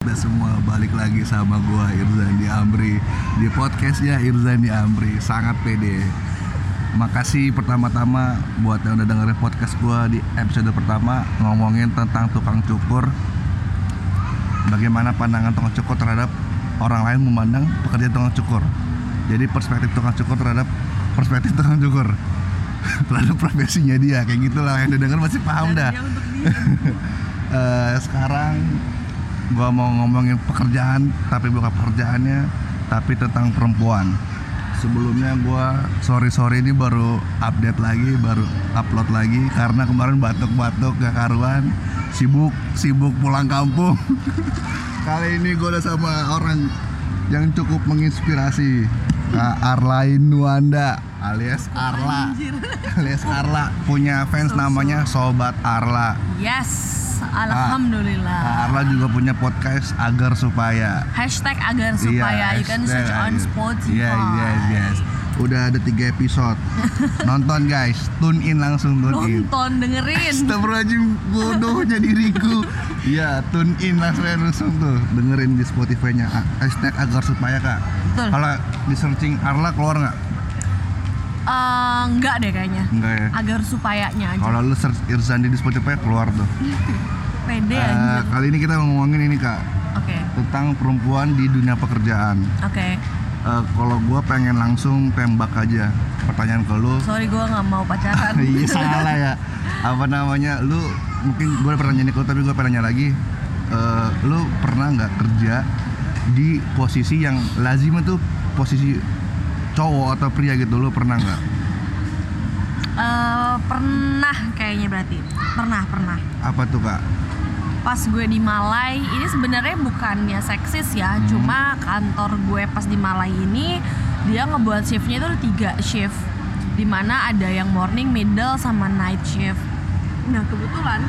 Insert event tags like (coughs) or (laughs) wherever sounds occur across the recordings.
Udah semua balik lagi sama gua Irzandi Amri di podcastnya Irzandi Amri sangat pede. Makasih pertama-tama buat yang udah dengerin podcast gua di episode pertama ngomongin tentang tukang cukur. Bagaimana pandangan tukang cukur terhadap orang lain memandang pekerjaan tukang cukur. Jadi perspektif tukang cukur terhadap perspektif tukang cukur (laughs) terhadap profesinya dia kayak gitulah yang udah denger masih paham dah. Dan. (laughs) Eh, sekarang gua mau ngomongin pekerjaan tapi bukan pekerjaannya tapi tentang perempuan. Sebelumnya gua sorry sorry ini baru update lagi baru upload lagi karena kemarin batuk-batuk gak karuan sibuk sibuk pulang kampung. (laughs) Kali ini gua udah sama orang yang cukup menginspirasi Kak Arlain Nuanda alias Arla. (laughs) Alias Arla punya fans namanya Sobat Arla. Yes, alhamdulillah. Arla juga punya podcast agar supaya Hashtag agar supaya you can search on. Spotify. Iya, yes, yes. Udah ada tiga episode. (laughs) Nonton guys, tune in langsung tune in. Nonton dengerin. Astagfirullahaladzim, bodohnya diriku Iya, tune in langsung ya, langsung tuh Dengerin di Spotify-nya Hashtag agar supaya kak Betul. Kalau di searching Arla keluar nggak? Eh, enggak deh kayaknya. Enggak ya Agar supayanya aja. Kalau lu search Irzandi di Spotify keluar tuh (laughs) Pede Eh, anjir. Kali ini kita ngomongin ini kak Oke. Tentang perempuan di dunia pekerjaan Oke. Eh, kalau gue pengen langsung tembak aja pertanyaan ke lu Sorry gue nggak mau pacaran. (laughs) iya salah ya apa namanya lu mungkin gue pernah nanya ke lu tapi gue pengen nanya lagi Eh, lu pernah nggak kerja di posisi yang lazim itu posisi cowok atau pria gitu lu pernah nggak Eh, pernah kayaknya berarti. Pernah, pernah. apa tuh kak pas gue di Malai ini sebenarnya bukannya seksis ya Hmm. cuma kantor gue pas di Malai ini dia ngebuat shiftnya itu tiga shift di mana ada yang morning, middle, sama night shift nah kebetulan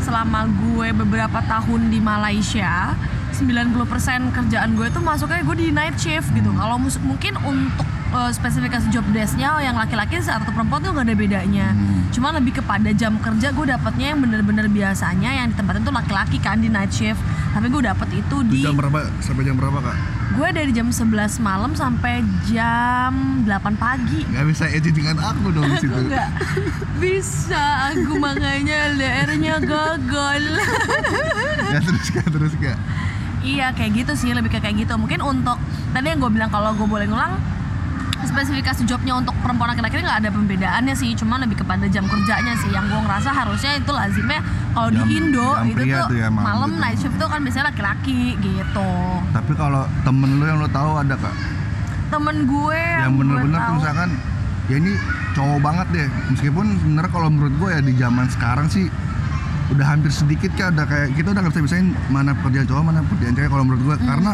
selama gue beberapa tahun di Malaysia 90% kerjaan gue tuh masuknya gue di night shift gitu kalau mungkin untuk eh, spesifikasi job desk-nya yang laki-laki atau perempuan tuh gak ada bedanya. Hmm. cuma lebih kepada jam kerja gue dapatnya yang bener-bener biasanya yang ditempatin tuh laki-laki kan di night shift. Tapi gue dapet itu Itu di jam berapa? Sampai jam berapa kak? Gue dari jam 11 malam sampai jam 8 pagi. Nggak bisa edit dengan aku dong di situ. Enggak (laughs) bisa aku makanya LDR-nya gagal. Ya terus kak terus kak. Iya kayak gitu sih lebih ke kayak gitu. Mungkin untuk tadi yang gue bilang kalau gue boleh ngulang spesifikasi jobnya untuk perempuan laki-laki nggak ada pembedaannya sih cuma lebih kepada jam kerjanya sih. Yang gue ngerasa harusnya itu lazimnya kalau di Indo jam itu tuh tuh ya, malam malam gitu. night shift tuh kan biasanya laki-laki gitu. Tapi kalau temen lu yang lu tahu ada kak temen gue yang gue bener-bener tahu- misalkan ya ini cowok banget deh. Meskipun sebenarnya kalau menurut gue ya di zaman sekarang sih udah hampir sedikit kan udah kayak kita udah nggak bisa bisain mana pekerjaan cowok mana pekerjaan cewek kalau menurut gue Hmm. karena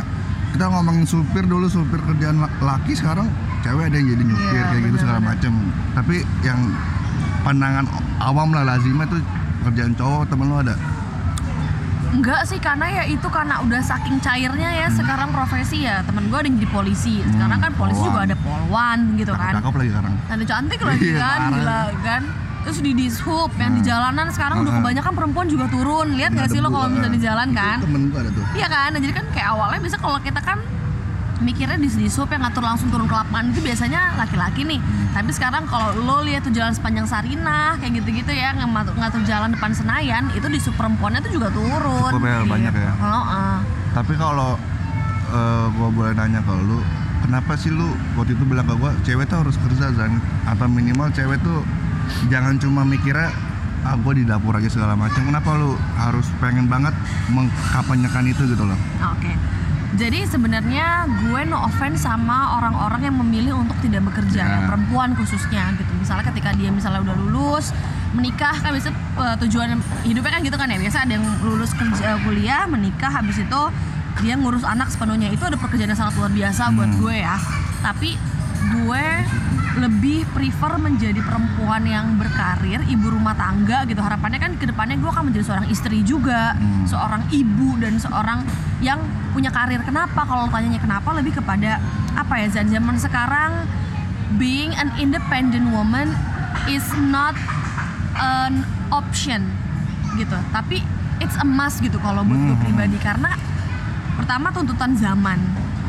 kita ngomongin supir dulu supir kerjaan la- laki sekarang cewek ada yang jadi nyupir Iya, kayak gitu segala macem. Tapi yang pandangan awam lah lazimnya tuh kerjaan cowok temen lu ada? Enggak sih karena ya itu karena udah saking cairnya ya sekarang profesi ya. Temen gue ada yang jadi polisi. Sekarang kan polisi polwan. juga ada polwan gitu kan. cakep lagi sekarang. Ada cantik lagi Iya, kan gila kan terus di dishub yang di jalanan sekarang udah Ah. kebanyakan perempuan juga turun. Lihat Nggak gak sih lo kalau misalnya di jalan Itu kan? temen gue ada tuh. Iya kan? Nah, jadi kan kayak awalnya biasa kalau kita kan mikirnya di dishub yang ngatur langsung turun ke lapangan itu biasanya laki-laki nih. Hmm. tapi sekarang kalau lo lihat tuh jalan sepanjang Sarinah kayak gitu-gitu ya ngatur, ngatur jalan depan Senayan itu di perempuannya tuh juga turun. Cukup ya, banyak ya. Oh, ah. Tapi kalau eh, gua boleh nanya ke lu, kenapa sih lu waktu itu bilang ke gua cewek tuh harus kerja Zan. Atau minimal cewek tuh jangan cuma mikirnya ah gua di dapur aja segala macam. Kenapa lu harus pengen banget mengkampanyekan itu gitu loh? Oke. Jadi sebenarnya gue no offense sama orang-orang yang memilih untuk tidak bekerja, Ya. yang perempuan khususnya gitu. Misalnya ketika dia misalnya udah lulus, menikah kan biasa eh, tujuan hidupnya kan gitu kan ya. Biasa ada yang lulus kerja kuliah, menikah habis itu dia ngurus anak sepenuhnya. Itu ada pekerjaan yang sangat luar biasa buat Hmm. gue ya. Tapi gue lebih prefer menjadi perempuan yang berkarir, ibu rumah tangga gitu. Harapannya kan ke depannya gue akan menjadi seorang istri juga, Hmm. seorang ibu dan seorang yang punya karir. Kenapa? Kalau tanyanya kenapa lebih kepada apa ya Zan zaman sekarang being an independent woman is not an option gitu. Tapi it's a must gitu kalau buat gue Hmm. pribadi karena pertama tuntutan zaman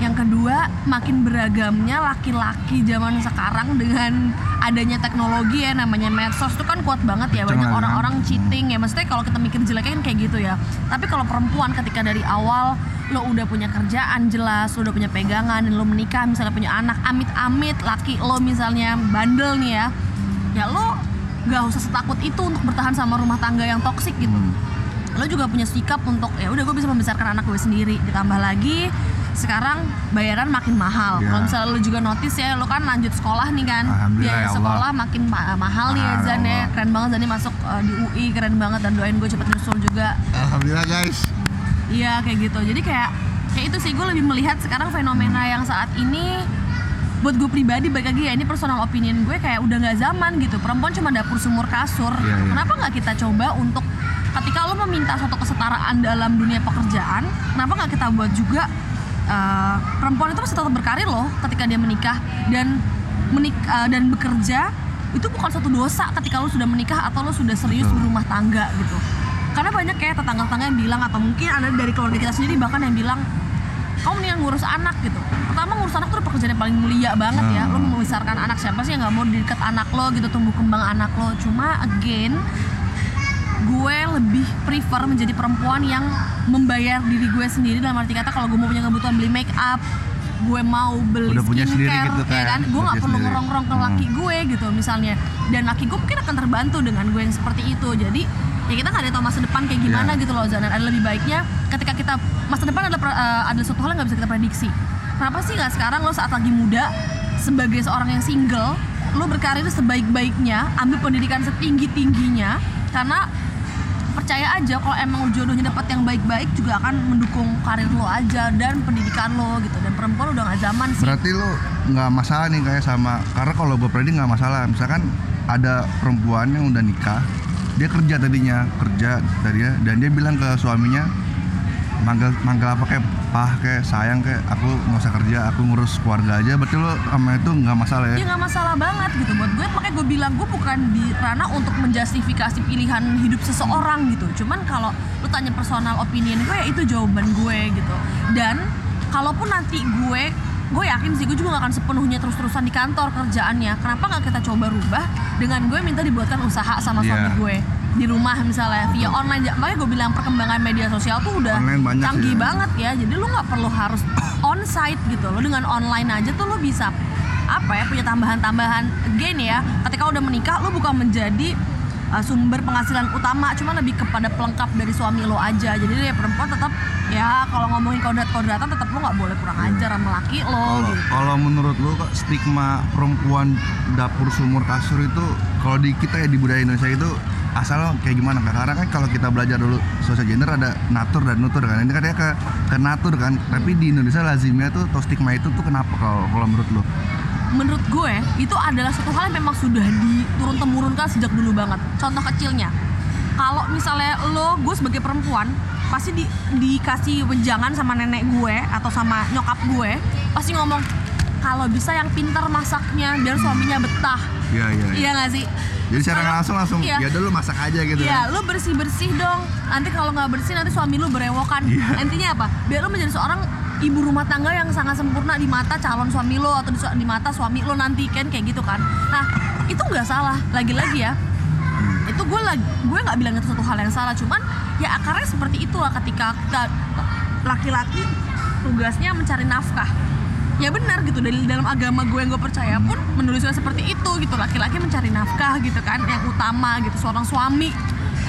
yang kedua makin beragamnya laki-laki zaman sekarang dengan adanya teknologi ya namanya medsos itu kan kuat banget ya banyak orang-orang cheating ya. Maksudnya kalau kita mikir jeleknya kan kayak gitu ya. Tapi kalau perempuan ketika dari awal lo udah punya kerjaan jelas lo udah punya pegangan dan lo menikah misalnya punya anak amit-amit laki lo misalnya bandel nih ya ya lo gak usah setakut itu untuk bertahan sama rumah tangga yang toksik gitu. Hmm. lo juga punya sikap untuk ya udah gue bisa membesarkan anak gue sendiri. Ditambah lagi sekarang bayaran makin mahal Iya. kalau misalnya lo juga notice ya lo kan lanjut sekolah nih kan biaya ya Allah. sekolah makin ma- mahal nih ya Zan ya Allah. keren banget Zani masuk uh, di UI keren banget dan doain gue cepet nyusul juga Alhamdulillah guys. iya kayak gitu jadi kayak kayak itu sih gue lebih melihat sekarang fenomena yang saat ini buat gue pribadi baik lagi ya ini personal opinion gue kayak udah nggak zaman gitu perempuan cuma dapur sumur kasur Iya, iya. kenapa nggak kita coba untuk ketika lo meminta suatu kesetaraan dalam dunia pekerjaan kenapa nggak kita buat juga uh, perempuan itu masih tetap berkarir loh ketika dia menikah. Dan menik uh, dan bekerja itu bukan suatu dosa ketika lo sudah menikah atau lo sudah serius Betul. berumah tangga gitu. Karena banyak kayak tetangga-tetangga yang bilang atau mungkin ada dari keluarga kita sendiri bahkan yang bilang kamu mendingan ngurus anak gitu. Pertama ngurus anak tuh pekerjaan yang paling mulia banget ya. Lo Hmm. membesarkan anak siapa sih yang nggak mau di dekat anak lo gitu tumbuh kembang anak lo. Cuma again gue lebih prefer menjadi perempuan yang membayar diri gue sendiri dalam arti kata kalau gue mau punya kebutuhan beli make up gue mau beli Udah punya skincare gitu ya kan, kan gue nggak perlu sendiri. ngerong-ngerong ke Hmm. laki gue gitu misalnya dan laki gue mungkin akan terbantu dengan gue yang seperti itu jadi ya kita nggak ada tahu masa depan kayak gimana Iya. gitu loh Zan Dan ada lebih baiknya ketika kita masa depan adalah eh, adalah suatu hal yang nggak bisa kita prediksi kenapa sih nggak sekarang lo saat lagi muda sebagai seorang yang single lo berkarir sebaik-baiknya ambil pendidikan setinggi-tingginya karena percaya aja kalau emang jodohnya dapat yang baik-baik juga akan mendukung karir lo aja dan pendidikan lo gitu dan perempuan udah nggak zaman sih Berarti lu nggak masalah nih kayak sama karena kalau gue pribadi nggak masalah. Misalkan ada perempuan yang udah nikah, dia kerja tadinya kerja tadinya dan dia bilang ke suaminya manggil manggil apa kayak pah kayak sayang kayak aku nggak usah kerja aku ngurus keluarga aja. Berarti lo sama itu nggak masalah ya? Ya nggak masalah banget gitu. Buat gue makanya gue bilang gue bukan di ranah untuk menjustifikasi pilihan hidup seseorang gitu. Cuman kalau lu tanya personal opinion gue ya itu jawaban gue gitu. Dan kalaupun nanti gue gue yakin sih gue juga gak akan sepenuhnya terus-terusan di kantor kerjaannya. Kenapa nggak kita coba rubah dengan gue minta dibuatkan usaha sama suami Iya. gue di rumah misalnya via online. Makanya gue bilang perkembangan media sosial tuh udah canggih ya. banget ya. Jadi lu nggak perlu harus (coughs) on site gitu lo dengan online aja tuh lo bisa apa ya punya tambahan-tambahan again ya. Ketika udah menikah lo bukan menjadi uh, sumber penghasilan utama. Cuma lebih kepada pelengkap dari suami lo aja. Jadi ya perempuan tetap ya kalau ngomongin kodrat-kodratan tetap lo nggak boleh kurang ajar sama laki lo Kalau gitu. kalau menurut lu kok stigma perempuan dapur sumur kasur itu kalau di kita ya di budaya Indonesia itu asal kayak gimana? Karena kan kalau kita belajar dulu sosial gender ada natur dan nutur kan. Ini kan dia ke ke natur kan. Tapi di Indonesia lazimnya tuh atau stigma itu tuh kenapa kalau kalau menurut lu? menurut gue itu adalah satu hal yang memang sudah diturun temurunkan sejak dulu banget. Contoh kecilnya, kalau misalnya lo, gue sebagai perempuan pasti di, dikasih wejangan sama nenek gue atau sama nyokap gue pasti ngomong kalau bisa yang pintar masaknya biar suaminya betah. Iya iya. Iya nggak sih? Jadi secara Kalau- langsung langsung iya. ya udah lu masak aja gitu Iya, kan. lu bersih bersih dong. Nanti kalau nggak bersih nanti suami lu berewokan. Iya. Intinya apa? Biar lu menjadi seorang ibu rumah tangga yang sangat sempurna di mata calon suami lo atau di, di mata suami lo nanti kan kayak gitu kan. Nah itu nggak salah. Lagi-lagi ya, itu gue lagi gue nggak bilang itu satu hal yang salah. Cuman ya akarnya seperti itulah ketika kita laki-laki tugasnya mencari nafkah ya benar gitu dari dalam agama gue yang gue percaya pun menulisnya seperti itu gitu. Laki-laki mencari nafkah gitu kan yang utama gitu. Seorang suami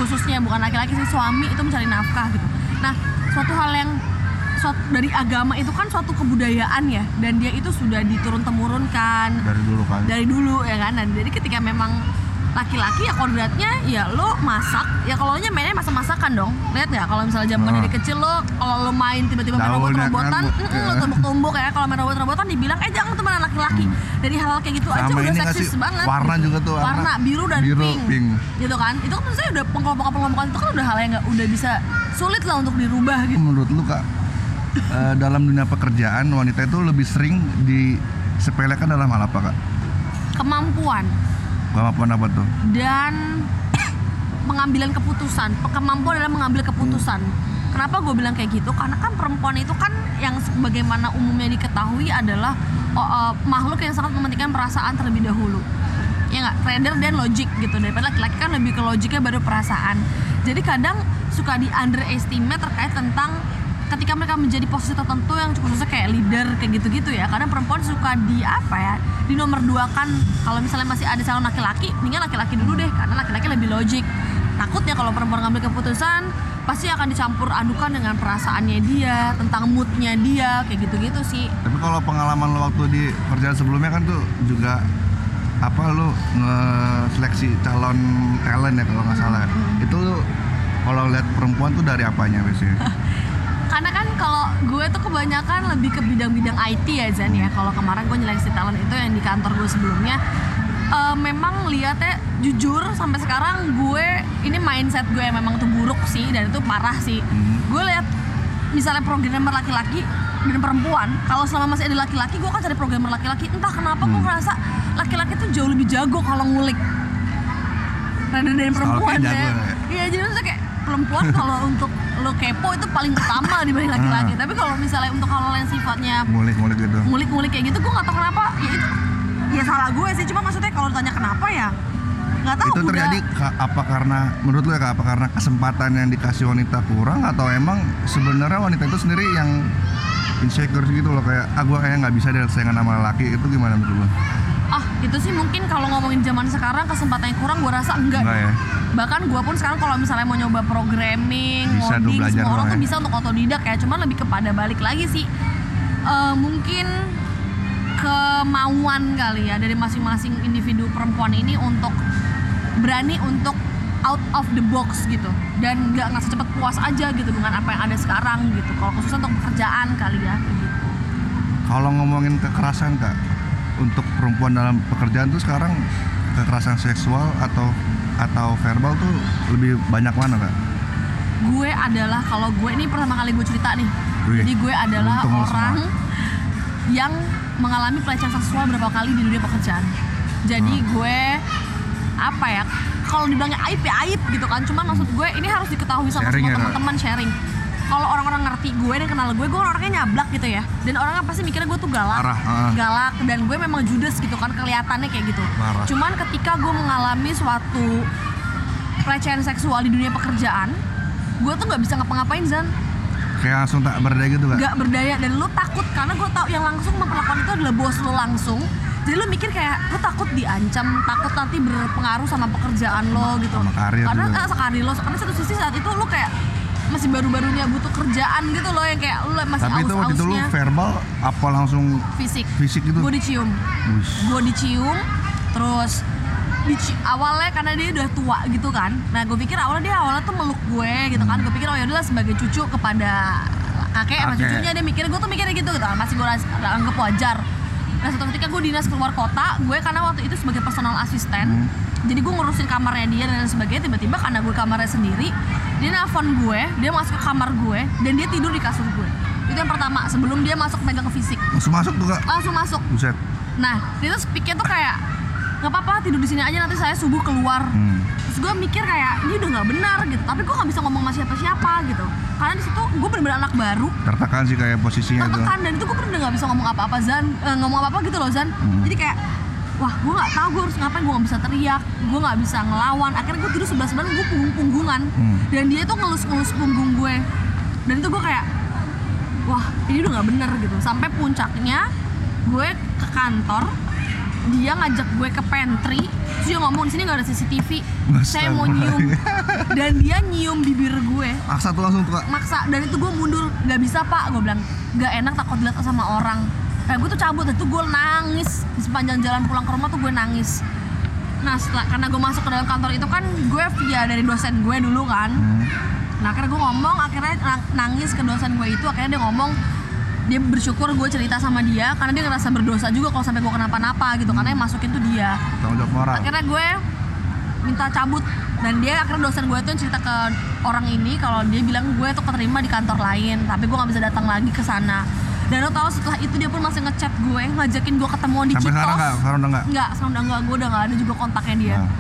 khususnya bukan laki-laki sih suami itu mencari nafkah gitu. Nah suatu hal yang suatu, dari agama itu kan suatu kebudayaan ya. Dan dia itu sudah diturun temurunkan Dari dulu kan. dari dulu ya kan? Dan jadi ketika memang laki-laki ya kodratnya ya lo masak ya kalau nya mainnya masak masakan dong lihat nggak kalau misalnya zaman Oh. dari kecil lo kalau lo main tiba-tiba main robot-robotan kan, mm-mm, lo ya. tumbuk-tumbuk ya kalau main robot-robotan dibilang eh jangan temenan laki-laki dari hal-hal kayak gitu aja Hmm. Sama udah ini nggak seksis banget warna gitu. juga tuh, warna. warna biru dan Biru, pink, pink. gitu kan itu kan saya udah pengelompokan-pengelompokan itu kan udah hal yang nggak udah bisa sulit lah untuk dirubah gitu Menurut lu kak eh, dalam dunia pekerjaan wanita itu lebih sering disepelekan dalam hal apa kak? kemampuan Kemampuan apa tuh? dan (coughs) pengambilan keputusan. Kemampuan dalam mengambil keputusan. Kenapa gue bilang kayak gitu? Karena kan perempuan itu kan yang bagaimana umumnya diketahui adalah oh, eh, makhluk yang sangat mementingkan perasaan terlebih dahulu. Ya nggak? Rather dan logik gitu. Daripada laki-laki kan lebih ke logiknya baru perasaan. Jadi kadang suka di underestimate terkait tentang ketika mereka menjadi posisi tertentu yang khususnya kayak leader kayak gitu-gitu ya kadang perempuan suka di apa ya di nomor dua kan kalau misalnya masih ada calon laki-laki mendingan laki-laki dulu deh karena laki-laki lebih logik takutnya kalau perempuan ngambil keputusan pasti akan dicampur adukan dengan perasaannya dia tentang moodnya dia kayak gitu-gitu sih Tapi kalau pengalaman lo waktu di kerjaan sebelumnya kan tuh juga apa lu nge-seleksi calon talent ya kalau nggak salah. Itu lu kalau lihat perempuan tuh dari apanya biasanya? (laughs) karena kan kalau gue tuh kebanyakan lebih ke bidang-bidang IT ya Zan ya kalau kemarin gue nyeleksi talent itu yang di kantor gue sebelumnya eh, memang lihatnya jujur sampai sekarang gue ini mindset gue yang memang tuh buruk sih dan itu parah sih Hmm. gue lihat misalnya programmer laki-laki dan perempuan kalau selama masih ada laki-laki gue akan cari programmer laki-laki entah kenapa gue Hmm. ngerasa laki-laki tuh jauh lebih jago kalau ngulik rather dari perempuan ya ya? iya jadi maksudnya kayak perempuan (laughs) kalau untuk lo kepo itu paling utama dibanding laki-laki. Ah. tapi kalau misalnya untuk hal yang sifatnya Ngulik-ngulik gitu. ngulik-ngulik kayak gitu gue nggak tahu kenapa. Ya itu ya salah gue sih. Cuma maksudnya kalau ditanya kenapa ya nggak tahu. Itu udah- terjadi ka- apa karena menurut lu ya apa karena kesempatan yang dikasih wanita kurang? Atau emang sebenarnya wanita itu sendiri yang insecure gitu loh? Kayak ah gue kayak nggak bisa deh saingan sama laki itu gimana menurut lu? Ah itu sih mungkin kalau ngomongin zaman sekarang kesempatannya kurang gue rasa enggak, Enggak ya? bahkan gue pun sekarang kalau misalnya mau nyoba programming Bisa belajar semua orang doang tuh ya. bisa untuk otodidak ya cuman lebih kepada balik lagi sih Eh, mungkin kemauan kali ya dari masing-masing individu perempuan ini untuk berani untuk out of the box gitu dan nggak nggak secepat puas aja gitu dengan apa yang ada sekarang gitu kalau khususnya untuk pekerjaan kali ya gitu. Kalau ngomongin kekerasan kak, untuk perempuan dalam pekerjaan tuh sekarang kekerasan seksual atau atau verbal tuh lebih banyak mana kak? gue adalah kalau gue ini pertama kali gue cerita nih Wih, jadi gue adalah orang semua. yang mengalami pelecehan seksual berapa kali di dunia pekerjaan jadi Hmm. gue apa ya kalau dibilangnya aib ya aib gitu kan cuman maksud gue ini harus diketahui sama Sharing semua ya, teman-teman sharing kalau orang-orang ngerti gue dan kenal gue gue orangnya nyablak gitu ya dan orang pasti mikirnya gue tuh galak heeh. galak dan gue memang judes gitu kan kelihatannya kayak gitu Parah. cuman ketika gue mengalami suatu pelecehan seksual di dunia pekerjaan gue tuh nggak bisa ngapa-ngapain Zan Kayak langsung tak berdaya gitu kak? nggak berdaya dan lu takut karena gue tau yang langsung memperlakukan itu adalah bos lu langsung jadi lu mikir kayak lu takut diancam takut nanti berpengaruh sama pekerjaan lo gitu Sama karir karena juga. eh, sekarir lo karena satu sisi saat itu lu kayak masih baru-barunya butuh kerjaan gitu loh yang kayak lu masih Tapi itu waktu itu lu verbal apa langsung fisik. fisik gitu? gue dicium. Gue dicium terus dici- awalnya karena dia udah tua gitu kan. Nah gue pikir awalnya dia awalnya tuh meluk gue gitu kan. Gue pikir oh yaudahlah sebagai cucu kepada kakek sama cucunya dia mikir gue tuh mikirnya gitu gitu kan. Masih gue anggap wajar nah suatu ketika gue dinas keluar kota gue karena waktu itu sebagai personal asisten Hmm. jadi gue ngurusin kamarnya dia dan sebagainya tiba-tiba karena gue kamarnya sendiri dia nelfon gue dia masuk ke kamar gue dan dia tidur di kasur gue itu yang pertama sebelum dia masuk pegang ke fisik Langsung masuk tuh kak? langsung masuk Buset. Nah, dia tuh speaknya tuh kayak nggak apa-apa tidur di sini aja nanti saya subuh keluar. Hmm. Terus gue mikir kayak ini udah nggak benar gitu. Tapi gue nggak bisa ngomong sama siapa-siapa gitu. Karena di situ gue bener-bener anak baru, Tertekan sih kayak posisinya tertekan dan itu gue bener nggak bisa ngomong apa-apa Zan, Eh, ngomong apa-apa gitu loh Zan. Hmm. Jadi kayak wah gue nggak tahu gue harus ngapain gue nggak bisa teriak gue nggak bisa ngelawan akhirnya gue tidur sebelah sebelah gue punggung punggungan Hmm. dan dia tuh ngelus ngelus punggung gue dan itu gue kayak wah ini udah nggak bener gitu sampai puncaknya gue ke kantor dia ngajak gue ke pantry terus dia ngomong di sini nggak ada CCTV saya mau nyium. Dan dia nyium bibir gue. Aksa tuh langsung tuh maksa. Dan itu gue mundur. Nggak bisa pak. Gue bilang nggak enak takut dilihat sama orang. Nah gue tuh cabut. Itu gue nangis. Di sepanjang jalan pulang ke rumah tuh gue nangis. Nah setelah karena gue masuk ke dalam kantor itu kan gue via dari dosen gue dulu kan. Hmm. nah akhirnya gue ngomong akhirnya na- nangis ke dosen gue itu. Akhirnya dia ngomong dia bersyukur gue cerita sama dia karena dia ngerasa berdosa juga kalau sampai gue kenapa-napa gitu karena yang masukin tuh dia Tanggung jawab moral. akhirnya gue minta cabut dan dia akhirnya dosen gue tuh cerita ke orang ini kalau dia bilang gue tuh keterima di kantor lain tapi gue nggak bisa datang lagi ke sana dan lo tau setelah itu dia pun masih ngechat gue ngajakin gue ketemu di Sampai Citos sekarang nggak? Sekarang udah nggak? nggak sekarang udah nggak gue udah nggak ada juga kontaknya dia Nah.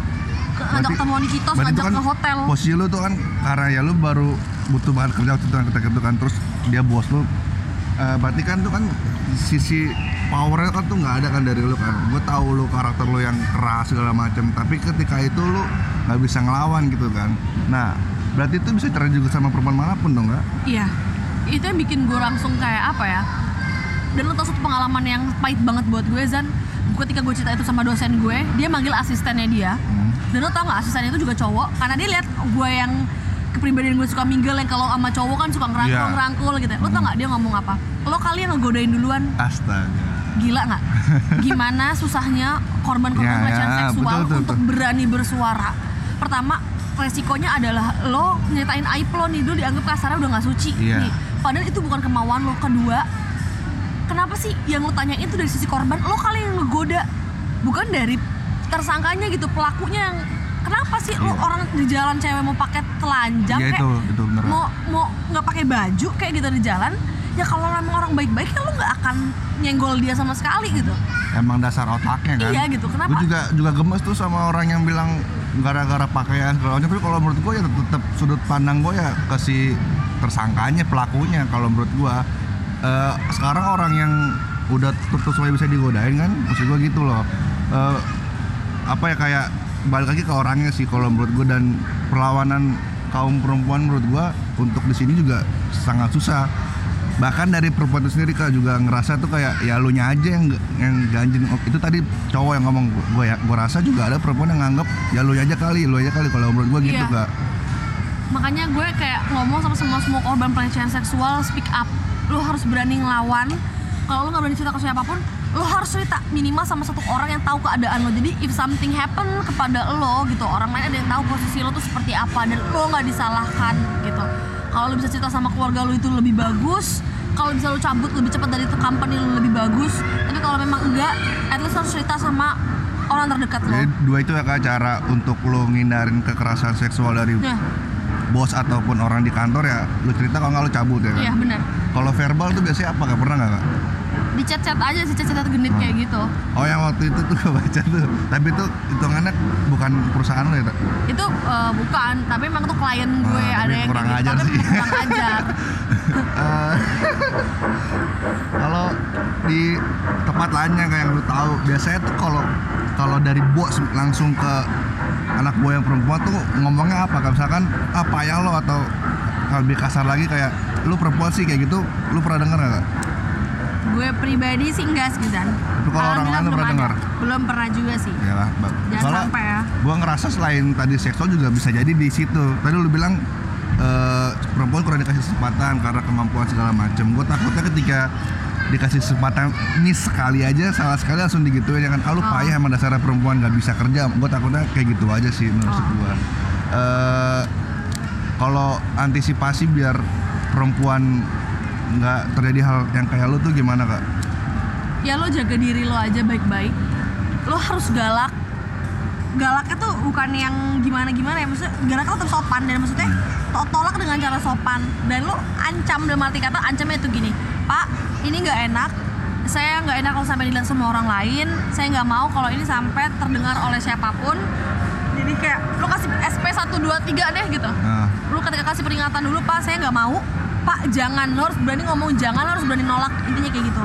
Ke- ngajak ketemuan di Kitos, ngajak itu ke hotel. Posisi lu tuh kan karena ya lu baru butuh banget kerja waktu itu kan itu kan terus dia bos lu. Eh, berarti kan tuh kan sisi powernya kan tuh nggak ada kan dari lu kan. Gue tahu lu karakter lu yang keras segala macam, tapi ketika itu lu nggak bisa ngelawan gitu kan. Nah, berarti itu bisa terjadi juga sama perempuan mana pun dong nggak? Iya, itu yang bikin gue langsung kayak apa ya? Dan lo tau satu pengalaman yang pahit banget buat gue Zan Ketika gue cerita itu sama dosen gue, dia manggil asistennya dia Hmm. Dan lo tau gak asistennya itu juga cowok Karena dia lihat gue yang kepribadian gue suka mingle yang kalau sama cowok kan suka Iya. ngerangkul-ngerangkul gitu Lo tau gak dia ngomong apa? Lo kalian ngegodain duluan Astaga. Gila nggak? (laughs) Gimana susahnya korban-korban Ya, pelecehan ya, seksual betul, betul, untuk betul. berani bersuara? Pertama, resikonya adalah lo nyatain aib lo nih dulu dianggap kasarnya udah nggak suci Iya. nih. Padahal itu bukan kemauan lo. Kedua, kenapa sih yang lo tanyain itu dari sisi korban? Lo kali yang ngegoda, bukan dari tersangkanya gitu, pelakunya yang sih lo Iya. orang di jalan cewek mau pakai telanjang Iya kayak itu, itu bener. mau mau nggak pakai baju kayak gitu di jalan ya kalau memang orang baik-baik kan lo nggak akan nyenggol dia sama sekali gitu Emang dasar otaknya kan. Iya gitu, kenapa? Gue juga juga gemes tuh sama orang yang bilang gara-gara pakaian macam. Tapi kalau menurut gue ya tetap sudut pandang gue ya ke si tersangkanya pelakunya. Kalau menurut gue Eh, sekarang orang yang udah tertutup supaya bisa digodain kan, maksud gue gitu loh. Eh, apa ya kayak balik lagi ke orangnya sih kalau menurut gue dan perlawanan kaum perempuan menurut gue untuk di sini juga sangat susah. Bahkan dari perempuan itu sendiri kak juga ngerasa tuh kayak ya lu nya aja yang yang ganjin. Oh, itu tadi cowok yang ngomong gue ya gue rasa juga ada perempuan yang nganggap ya lu aja kali lu aja kali kalau menurut gue gitu Iya. kak. Makanya gue kayak ngomong sama semua semua korban pelecehan seksual speak up. Lo harus berani ngelawan. Kalau lo nggak berani cerita ke siapa pun lo harus cerita minimal sama satu orang yang tahu keadaan lo. Jadi if something happen kepada lo gitu orang lain ada yang tahu posisi lo tuh seperti apa dan lo nggak disalahkan gitu. Kalau lo bisa cerita sama keluarga lo itu lebih bagus kalau bisa lo cabut lebih cepat dari itu company lo lebih bagus. Tapi kalau memang enggak at least harus cerita sama orang terdekat lo. Jadi dua itu ya kak cara untuk lo ngindarin kekerasan seksual dari nah. bos ataupun orang di kantor ya lu cerita kalau nggak lu cabut ya kan? Iya benar. Kalau verbal tuh biasanya apa kak? Pernah nggak kak di chat-chat aja sih chat-chat genit kayak gitu. Oh yang waktu itu tuh (laughs) gue baca tuh. Tapi itu hitungannya bukan perusahaan lo ya itu eh, bukan. Tapi emang tuh klien gue Ah, ada yang kurang kayak gitu, ajar sih. kurang ajar. (laughs) Eh, kalau di tempat lainnya kayak yang lu tahu biasanya tuh kalau kalau dari bos langsung ke anak buah yang perempuan tuh ngomongnya apa? Kan misalkan ah payah lo atau lebih kasar lagi kayak lu perempuan sih kayak gitu lu pernah denger gak? Gue pribadi sih enggak sih Dan kalau orang lain belum pernah dengar? belum pernah juga sih Ya lah, Mbak. Jangan Soalnya sampai ya. gua ngerasa selain tadi seksual juga bisa jadi di situ. Tadi lu bilang eh, perempuan kurang dikasih kesempatan karena kemampuan segala macam. Gue takutnya ketika dikasih kesempatan ini sekali aja salah sekali langsung digituin ya kan ah, lu Oh. payah emang dasarnya perempuan nggak bisa kerja gue takutnya kayak gitu aja sih menurut Oh. gua Eh, kalau antisipasi biar perempuan nggak terjadi hal yang kayak lu tuh gimana kak? ya lo jaga diri lo aja baik-baik. Lo harus galak. Galaknya tuh bukan yang gimana-gimana ya maksudnya galaknya tetap sopan dan maksudnya to- tolak dengan cara sopan. Dan lo ancam dalam arti kata ancamnya itu gini pak ini nggak enak. Saya nggak enak kalau sampai dilihat sama orang lain. Saya nggak mau kalau ini sampai terdengar oleh siapa pun. Jadi kayak lo kasih SP 1, 2, 3 deh gitu. Nah, lu ketika kasih peringatan dulu pak saya nggak mau pak jangan. Lo harus berani ngomong jangan lo harus berani nolak. Intinya kayak gitu.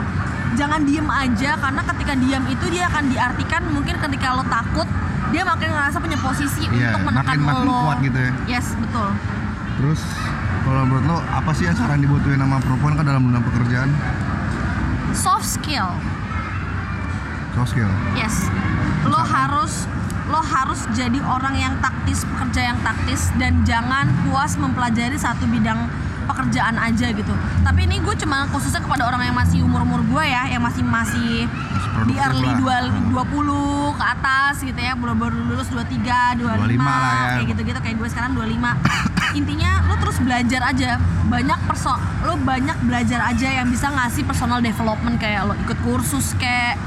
Jangan diem aja karena ketika diam itu dia akan diartikan mungkin ketika lo takut dia makin ngerasa punya posisi Iya, untuk menekan makin- makin lo. kuat gitu ya. yes betul. Terus kalau menurut lo apa sih yang saran dibutuhin sama perempuan kan dalam dunia pekerjaan? soft skill. Soft skill. yes. Lo harus lo harus jadi orang yang taktis pekerja yang taktis dan jangan puas mempelajari satu bidang pekerjaan aja gitu. Tapi ini gue cuma khususnya kepada orang yang masih umur umur gue ya yang masih masih di early lah. dua, 20 ke atas gitu ya baru baru lulus 23, 25, 25 lah ya. kayak gitu-gitu kayak gue sekarang 25 (coughs) intinya lo terus belajar aja. Banyak perso lo banyak belajar aja yang bisa ngasih personal development kayak lo ikut kursus kayak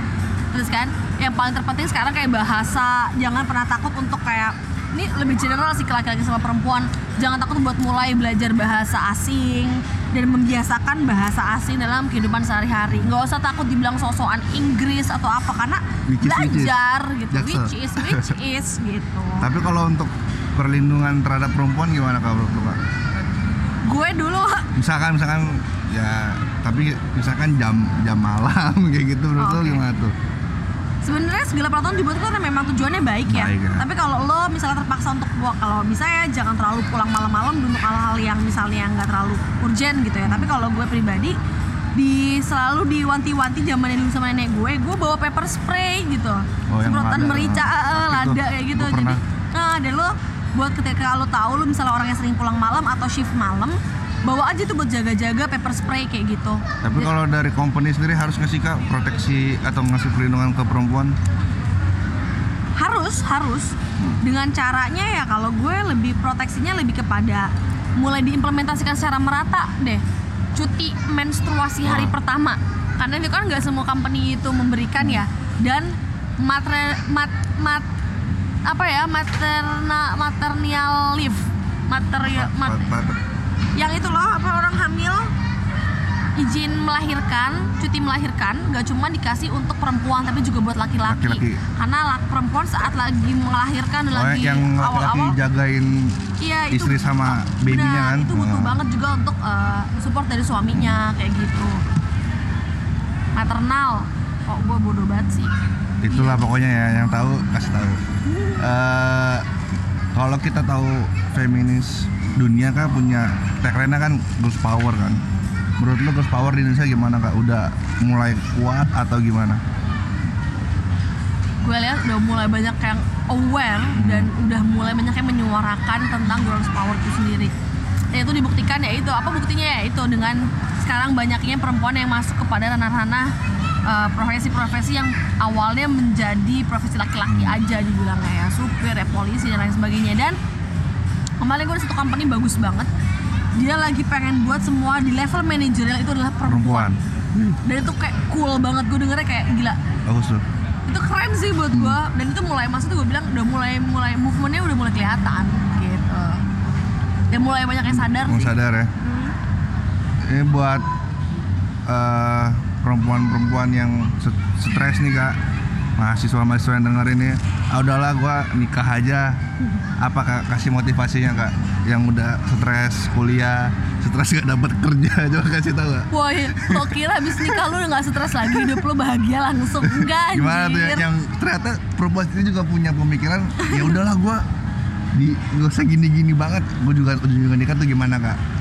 terus kan? Yang paling terpenting sekarang kayak bahasa. Jangan pernah takut untuk kayak ini lebih general sih ke laki-laki sama perempuan jangan takut buat mulai belajar bahasa asing dan membiasakan bahasa asing dalam kehidupan sehari-hari nggak usah takut dibilang sosokan Inggris atau apa karena Which is, which is. belajar gitu which is which (laughs) is gitu Tapi kalau untuk perlindungan terhadap perempuan gimana kalau Kak? gue dulu (laughs) Misalkan misalkan ya tapi misalkan jam jam malam (laughs) kayak gitu menurut lu Oke. gimana tuh? Sebenarnya segala peraturan dibuat itu kan memang tujuannya baik ya. Baik, ya. Tapi kalau lo misalnya terpaksa untuk kalau bisa ya jangan terlalu pulang malam-malam untuk hal-hal yang misalnya nggak terlalu urgent gitu ya. Tapi kalau gue pribadi di selalu diwanti-wanti zaman dulu sama nenek gue, gue bawa pepper spray gitu, Oh, semprotan merica, Itu, lada kayak gitu. Jadi, nah dan lo buat ketika lo tahu lo misalnya orang yang sering pulang malam atau shift malam, bawa aja tuh buat jaga-jaga pepper spray kayak gitu. Tapi kalau dari company sendiri harus ngasih kak proteksi atau ngasih perlindungan ke perempuan? harus harus dengan caranya ya kalau gue lebih proteksinya lebih kepada mulai diimplementasikan secara merata deh cuti menstruasi hari Oh. pertama karena itu kan nggak semua company itu memberikan ya dan matre mat mat apa ya materna maternal leave material mat, Pa- pa- yang itu loh apa orang hamil izin melahirkan cuti melahirkan nggak cuma dikasih untuk perempuan tapi juga buat laki-laki. Karena lak- perempuan saat lagi melahirkan dan Oh, lagi yang awal-awal jagain iya itu istri sama babynya kan? itu butuh banget juga untuk eh, support dari suaminya kayak gitu. Maternal. Kok gue bodoh banget sih? Itulah pokoknya ya yang tahu kasih tahu. (laughs) Eh kalau kita tahu feminis dunia kan punya tagline kan girls power kan. Menurut lu girls power di Indonesia gimana kak? Udah mulai kuat atau gimana? gue lihat udah mulai banyak yang aware dan udah mulai banyak yang menyuarakan tentang girls power itu sendiri dan itu dibuktikan ya itu apa buktinya ya itu dengan sekarang banyaknya perempuan yang masuk kepada ranah-ranah eh, profesi-profesi yang awalnya menjadi profesi laki-laki aja dibilangnya ya supir ya polisi dan lain sebagainya dan kemarin gue ada satu company bagus banget dia lagi pengen buat semua di level manajerial itu adalah perempuan, Perempuan. dan itu kayak cool banget gue dengernya kayak gila Bagus tuh. itu keren sih buat Hmm. gua dan itu mulai maksudnya gue bilang udah mulai mulai movementnya udah mulai kelihatan gitu dan mulai banyak yang sadar Mau sih sadar ya. Hmm. Ini buat eh, perempuan-perempuan yang st- stres nih kak mahasiswa-mahasiswa yang denger ini ah udahlah gua nikah aja. Apa kak kasih motivasinya kak? Yang udah stres kuliah stres gak dapat kerja (laughs) coba kasih tahu kak. Woi, lo kira abis nikah lu udah gak stres lagi? Hidup lo bahagia langsung. Enggak gimana tuh ya? anjir. Yang ternyata perempuan ini juga punya pemikiran ya udahlah gua di gak usah gini-gini banget. Gua juga juga nikah tuh gimana kak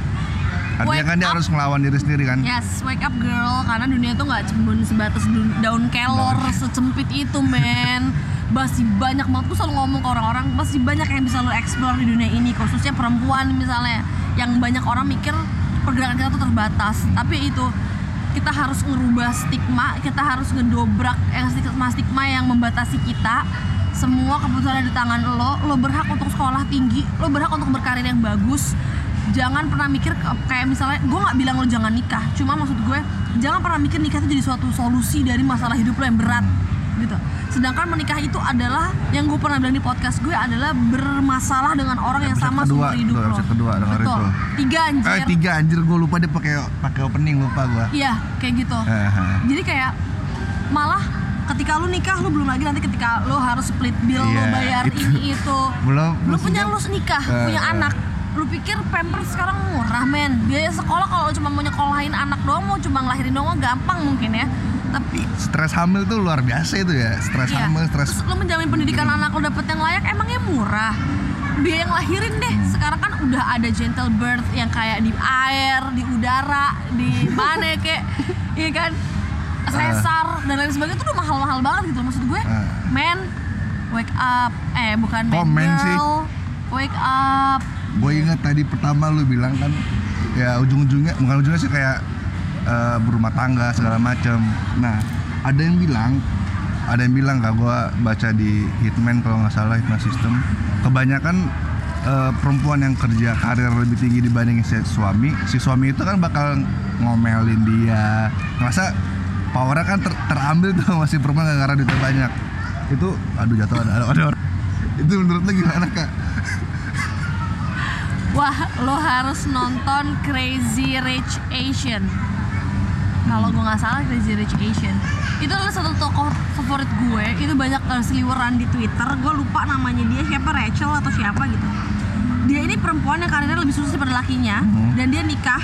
artinya Wake kan dia up. harus melawan diri sendiri kan? Yes, wake up girl karena dunia tuh nggak cuma sebatas daun kelor secempit itu men. Masih banyak banget gue selalu ngomong ke orang-orang masih banyak yang bisa lo explore di dunia ini khususnya perempuan misalnya. Yang banyak orang mikir pergerakan kita tuh terbatas. Tapi itu kita harus ngerubah stigma kita harus ngedobrak yang stigma-stigma yang membatasi kita. Semua keputusan ada di tangan lo lo berhak untuk sekolah tinggi lo berhak untuk berkarir yang bagus jangan pernah mikir kayak misalnya gue nggak bilang lo jangan nikah cuma maksud gue jangan pernah mikir nikah itu jadi suatu solusi dari masalah hidup lo yang berat gitu. Sedangkan menikah itu adalah yang gue pernah bilang di podcast gue adalah bermasalah dengan orang yang sama kedua, seumur hidup lo. kedua, betul. itu. tiga anjir. Eh tiga anjir gua lupa dia pakai pakai opening lupa gua. Iya kayak gitu. Eh. jadi kayak malah ketika lu nikah lu belum lagi nanti ketika lu harus split bill lu Iya, bayar itu. ini itu. Belum lu punya lu nikah Eh, punya anak lu pikir pampers sekarang murah men? Biaya sekolah kalau cuma mau nyekolahin anak doang mau cuma ngelahirin doang gampang mungkin ya. Tapi stres hamil tuh luar biasa itu ya. Stres iya, hamil stres terus lu menjamin pendidikan anak lu dapet yang layak emangnya murah? Biaya yang lahirin deh. Sekarang kan udah ada gentle birth yang kayak di air di udara di mana (laughs) kayak iya kan? Sesar dan lain sebagainya itu udah mahal-mahal banget gitu maksud gue. Ah. men wake up. Eh bukan men sih? girl. Wake up gue ingat tadi pertama lu bilang kan ya ujung-ujungnya bukan ujungnya sih kayak eh, berumah tangga segala macam nah ada yang bilang ada yang bilang kak gue baca di Hitman kalau nggak salah Hitman System. Kebanyakan eh, perempuan yang kerja karir lebih tinggi dibanding si suami si suami itu kan bakal ngomelin dia. Ngerasa powernya kan ter- terambil tuh masih perempuan gara-gara duitnya banyak. Itu aduh jatuh ada ada, ada itu menurut lo gimana kak Wah, lo harus nonton Crazy Rich Asian. Kalau gue nggak salah Crazy Rich Asian. Itu adalah satu tokoh favorit gue. Itu banyak uh, seliweran di Twitter. Gue lupa namanya dia siapa Rachel atau siapa gitu. Dia ini perempuan yang karirnya lebih sukses daripada lakinya Hmm. dan dia nikah.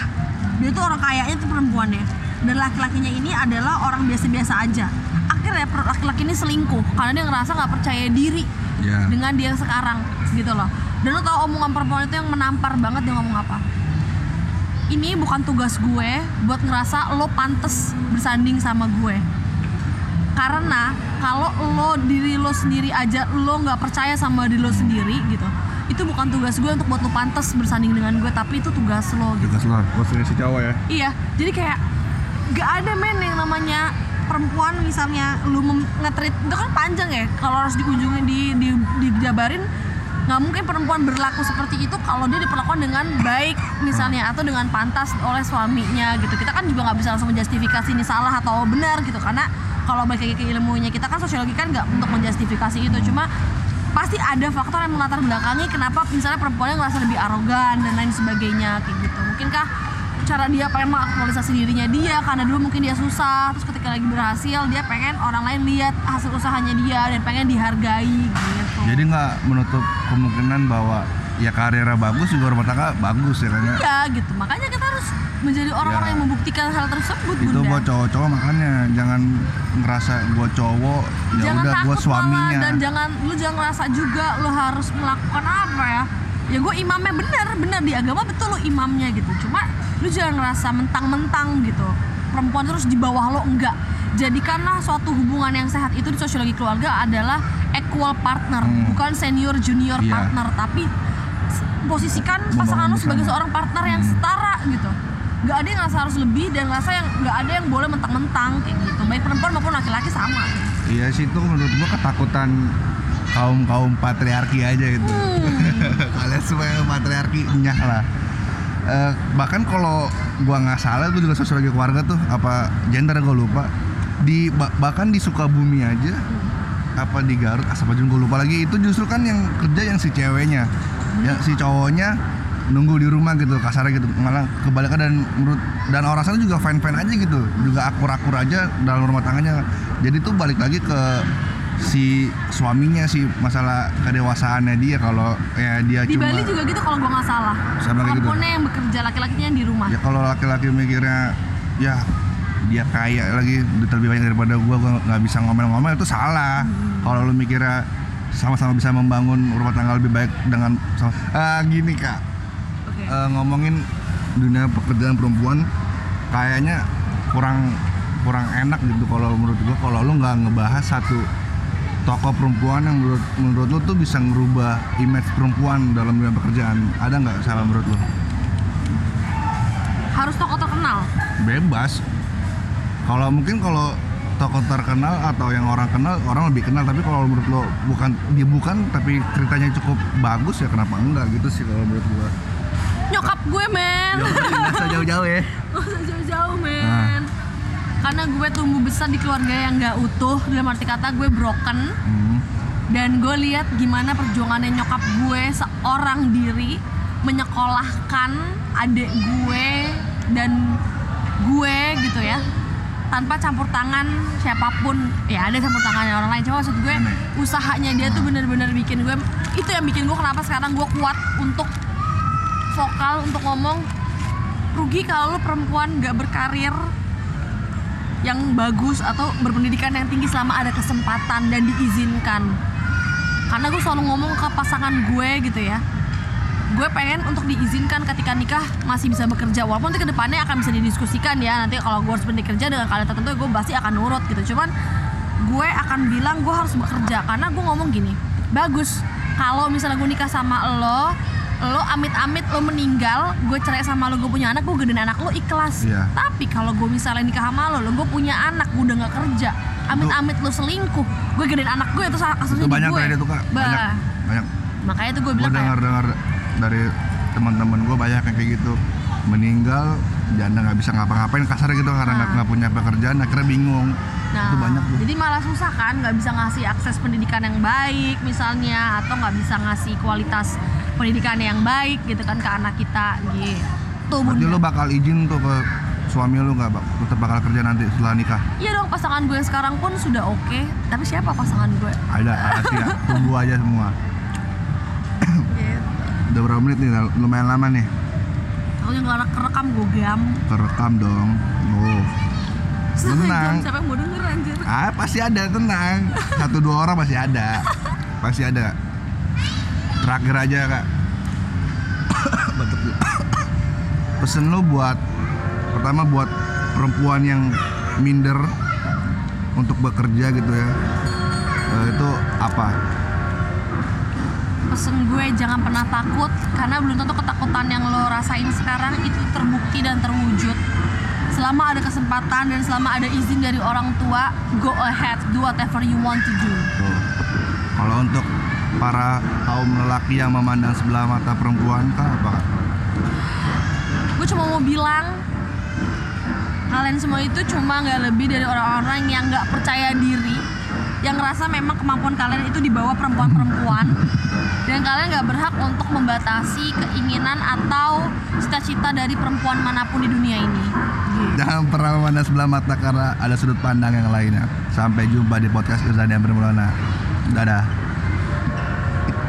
Dia tuh orang kayanya tuh perempuannya. Dan laki-lakinya ini adalah orang biasa-biasa aja. Akhirnya laki-laki ini selingkuh karena dia ngerasa nggak percaya diri ya dengan dia sekarang gitu loh dan lo tau omongan perempuan itu yang menampar banget dia ngomong apa? Ini bukan tugas gue buat ngerasa lo pantes bersanding sama gue. Karena kalau lo diri lo sendiri aja lo nggak percaya sama diri lo sendiri gitu itu bukan tugas gue untuk buat lo pantes bersanding dengan gue tapi itu tugas lo gitu. Juga keluar posisi si cowok ya? Iya, jadi kayak gak ada men yang namanya perempuan misalnya lu nge-treat itu kan panjang ya kalau harus dikunjungi di, di dijabarin nggak mungkin perempuan berlaku seperti itu kalau dia diperlakukan dengan baik misalnya atau dengan pantas oleh suaminya gitu. Kita kan juga nggak bisa langsung menjustifikasi ini salah atau benar gitu. Karena kalau balik lagi ke ilmunya kita kan sosiologi kan nggak untuk menjustifikasi itu. Cuma pasti ada faktor yang melatar belakangi kenapa misalnya perempuannya ngerasa lebih arogan dan lain sebagainya kayak gitu. Mungkinkah cara dia pengen mengaktualisasi dirinya dia karena dulu mungkin dia susah terus ketika lagi berhasil dia pengen orang lain lihat hasil usahanya dia dan pengen dihargai gitu. Jadi nggak menutup kemungkinan bahwa ya karirnya bagus juga rumah tangga bagus ya kan ya? Iya gitu. Makanya kita harus menjadi orang-orang Ya. yang membuktikan hal tersebut itu bunda. buat cowok-cowok makanya. Jangan ngerasa gua cowok ya jangan udah gua takut suaminya. malah dan jangan lu jangan ngerasa juga lu harus melakukan apa ya ya gue imamnya bener bener di agama betul lu imamnya gitu. Cuma lu jangan ngerasa mentang-mentang gitu. Perempuan terus di bawah lo enggak. Jadikanlah suatu hubungan yang sehat itu di sosiologi keluarga adalah equal partner Hmm. bukan senior junior Iya. partner. Tapi posisikan pasangan lu sebagai seorang partner yang Hmm. setara gitu. Nggak ada yang ngerasa harus lebih dan ngerasa yang nggak ada yang boleh mentang-mentang kayak gitu. Baik perempuan maupun laki-laki sama. Iya sih itu menurut gua ketakutan kaum kaum patriarki aja gitu. (laughs) Kalian semua yang patriarki nyah lah. Eh, bahkan kalau gua nggak salah itu juga sosiologi keluarga tuh apa gender gua lupa. Di ba- bahkan di Sukabumi aja apa di Garut asal gue lupa lagi itu justru kan yang kerja yang si ceweknya. Ya si cowoknya nunggu di rumah gitu kasarnya gitu. Malah kebalikan dan menurut dan orang sana juga fine fine aja gitu. Juga akur akur aja dalam rumah tangganya. Jadi tuh balik lagi ke si suaminya sih masalah kedewasaannya dia kalau ya dia di cuma Bali juga gitu kalau gue nggak salah. Sama kayak gitu. yang bekerja laki-lakinya yang di rumah. Ya kalau laki-laki mikirnya ya dia kaya lagi lebih banyak daripada gua gua nggak bisa ngomel-ngomel itu salah. Kalau lu mikirnya sama-sama bisa membangun rumah tangga lebih baik dengan sama Ah, gini kak. Oke. Eh, ngomongin dunia pekerjaan perempuan kayaknya kurang kurang enak gitu kalau menurut gua. Kalau lu nggak ngebahas satu tokoh perempuan yang menurut menurut lu tuh bisa ngerubah image perempuan dalam dunia pekerjaan. Ada nggak salah menurut lu? Harus tokoh terkenal? Bebas. Kalau mungkin kalau tokoh terkenal atau yang orang kenal orang lebih kenal. Tapi kalau menurut lo bukan dia bukan tapi ceritanya cukup bagus ya kenapa enggak gitu sih kalau menurut gua. Nyokap gue men. Ya nggak usah jauh-jauh ya. (laughs) Usah jauh-jauh men. Nah. Karena gue tumbuh besar di keluarga yang nggak utuh dalam arti kata gue broken. Hmm. dan gue lihat gimana perjuangannya nyokap gue seorang diri menyekolahkan adik gue dan gue gitu ya tanpa campur tangan siapa pun. Ya ada campur tangannya orang lain. Cuma maksud gue usahanya dia tuh bener-bener bikin gue itu yang bikin gue kenapa sekarang gue kuat untuk vokal untuk ngomong rugi kalau lu perempuan gak berkarir yang bagus atau berpendidikan yang tinggi selama ada kesempatan dan diizinkan. Karena gue selalu ngomong ke pasangan gue gitu ya. Gue pengen untuk diizinkan ketika nikah masih bisa bekerja. Walaupun nanti ke depannya akan bisa didiskusikan ya. Nanti kalau gue harus berhenti kerja dengan kalian tertentu gue pasti akan nurut gitu. Cuman gue akan bilang gue harus bekerja. Karena gue ngomong gini bagus kalau misalnya gue nikah sama lo lo amit-amit lo meninggal gue cerai sama lo gue punya anak gue gedein anak lo ikhlas. Iya. tapi kalau gue misalnya nikah sama lo lo gue punya anak gue udah nggak kerja amit-amit lo selingkuh gue gedein anak gue itu salah kasusnya itu banyak gue. tuh kak. Bah. banyak. Banyak. Makanya tuh gue gue bilang kayak dengar dengar dari teman-teman gue banyak yang kayak gitu. Meninggal janda nggak bisa ngapa-ngapain kasar gitu karena nggak Ah. nggak punya pekerjaan akhirnya bingung. Nah, itu banyak tuh. jadi malah susah kan, nggak bisa ngasih akses pendidikan yang baik misalnya, atau nggak bisa ngasih kualitas pendidikan yang baik gitu kan ke anak kita gitu. berarti Bunda. lu bakal izin tuh ke suami lu nggak bak tetap bakal kerja nanti setelah nikah Iya dong pasangan gue sekarang pun sudah oke, tapi siapa pasangan gue? ada rahasia (laughs) tunggu aja semua Gitu. udah berapa menit nih lumayan lama nih Aku yang nggak kerekam gue gam. kerekam dong oh Tenang. siapa yang mau denger anjir? ah pasti ada tenang satu dua orang pasti ada (laughs) pasti ada terakhir aja kak pesen lu buat pertama buat perempuan yang minder untuk bekerja gitu ya Eh, itu apa Pesen gue jangan pernah takut karena belum tentu ketakutan yang lo rasain sekarang itu terbukti dan terwujud. Selama ada kesempatan dan selama ada izin dari orang tua, go ahead, do whatever you want to do. Tuh. Kalau untuk para kaum lelaki yang memandang sebelah mata perempuan kah apa? Gue cuma mau bilang kalian semua itu cuma nggak lebih dari orang-orang yang nggak percaya diri yang ngerasa memang kemampuan kalian itu di bawah perempuan-perempuan dan kalian nggak berhak untuk membatasi keinginan atau cita-cita dari perempuan mana pun di dunia ini. Gitu. Jangan pernah memandang sebelah mata karena ada sudut pandang yang lainnya. Sampai jumpa di podcast Irzan yang bermulana. Dadah.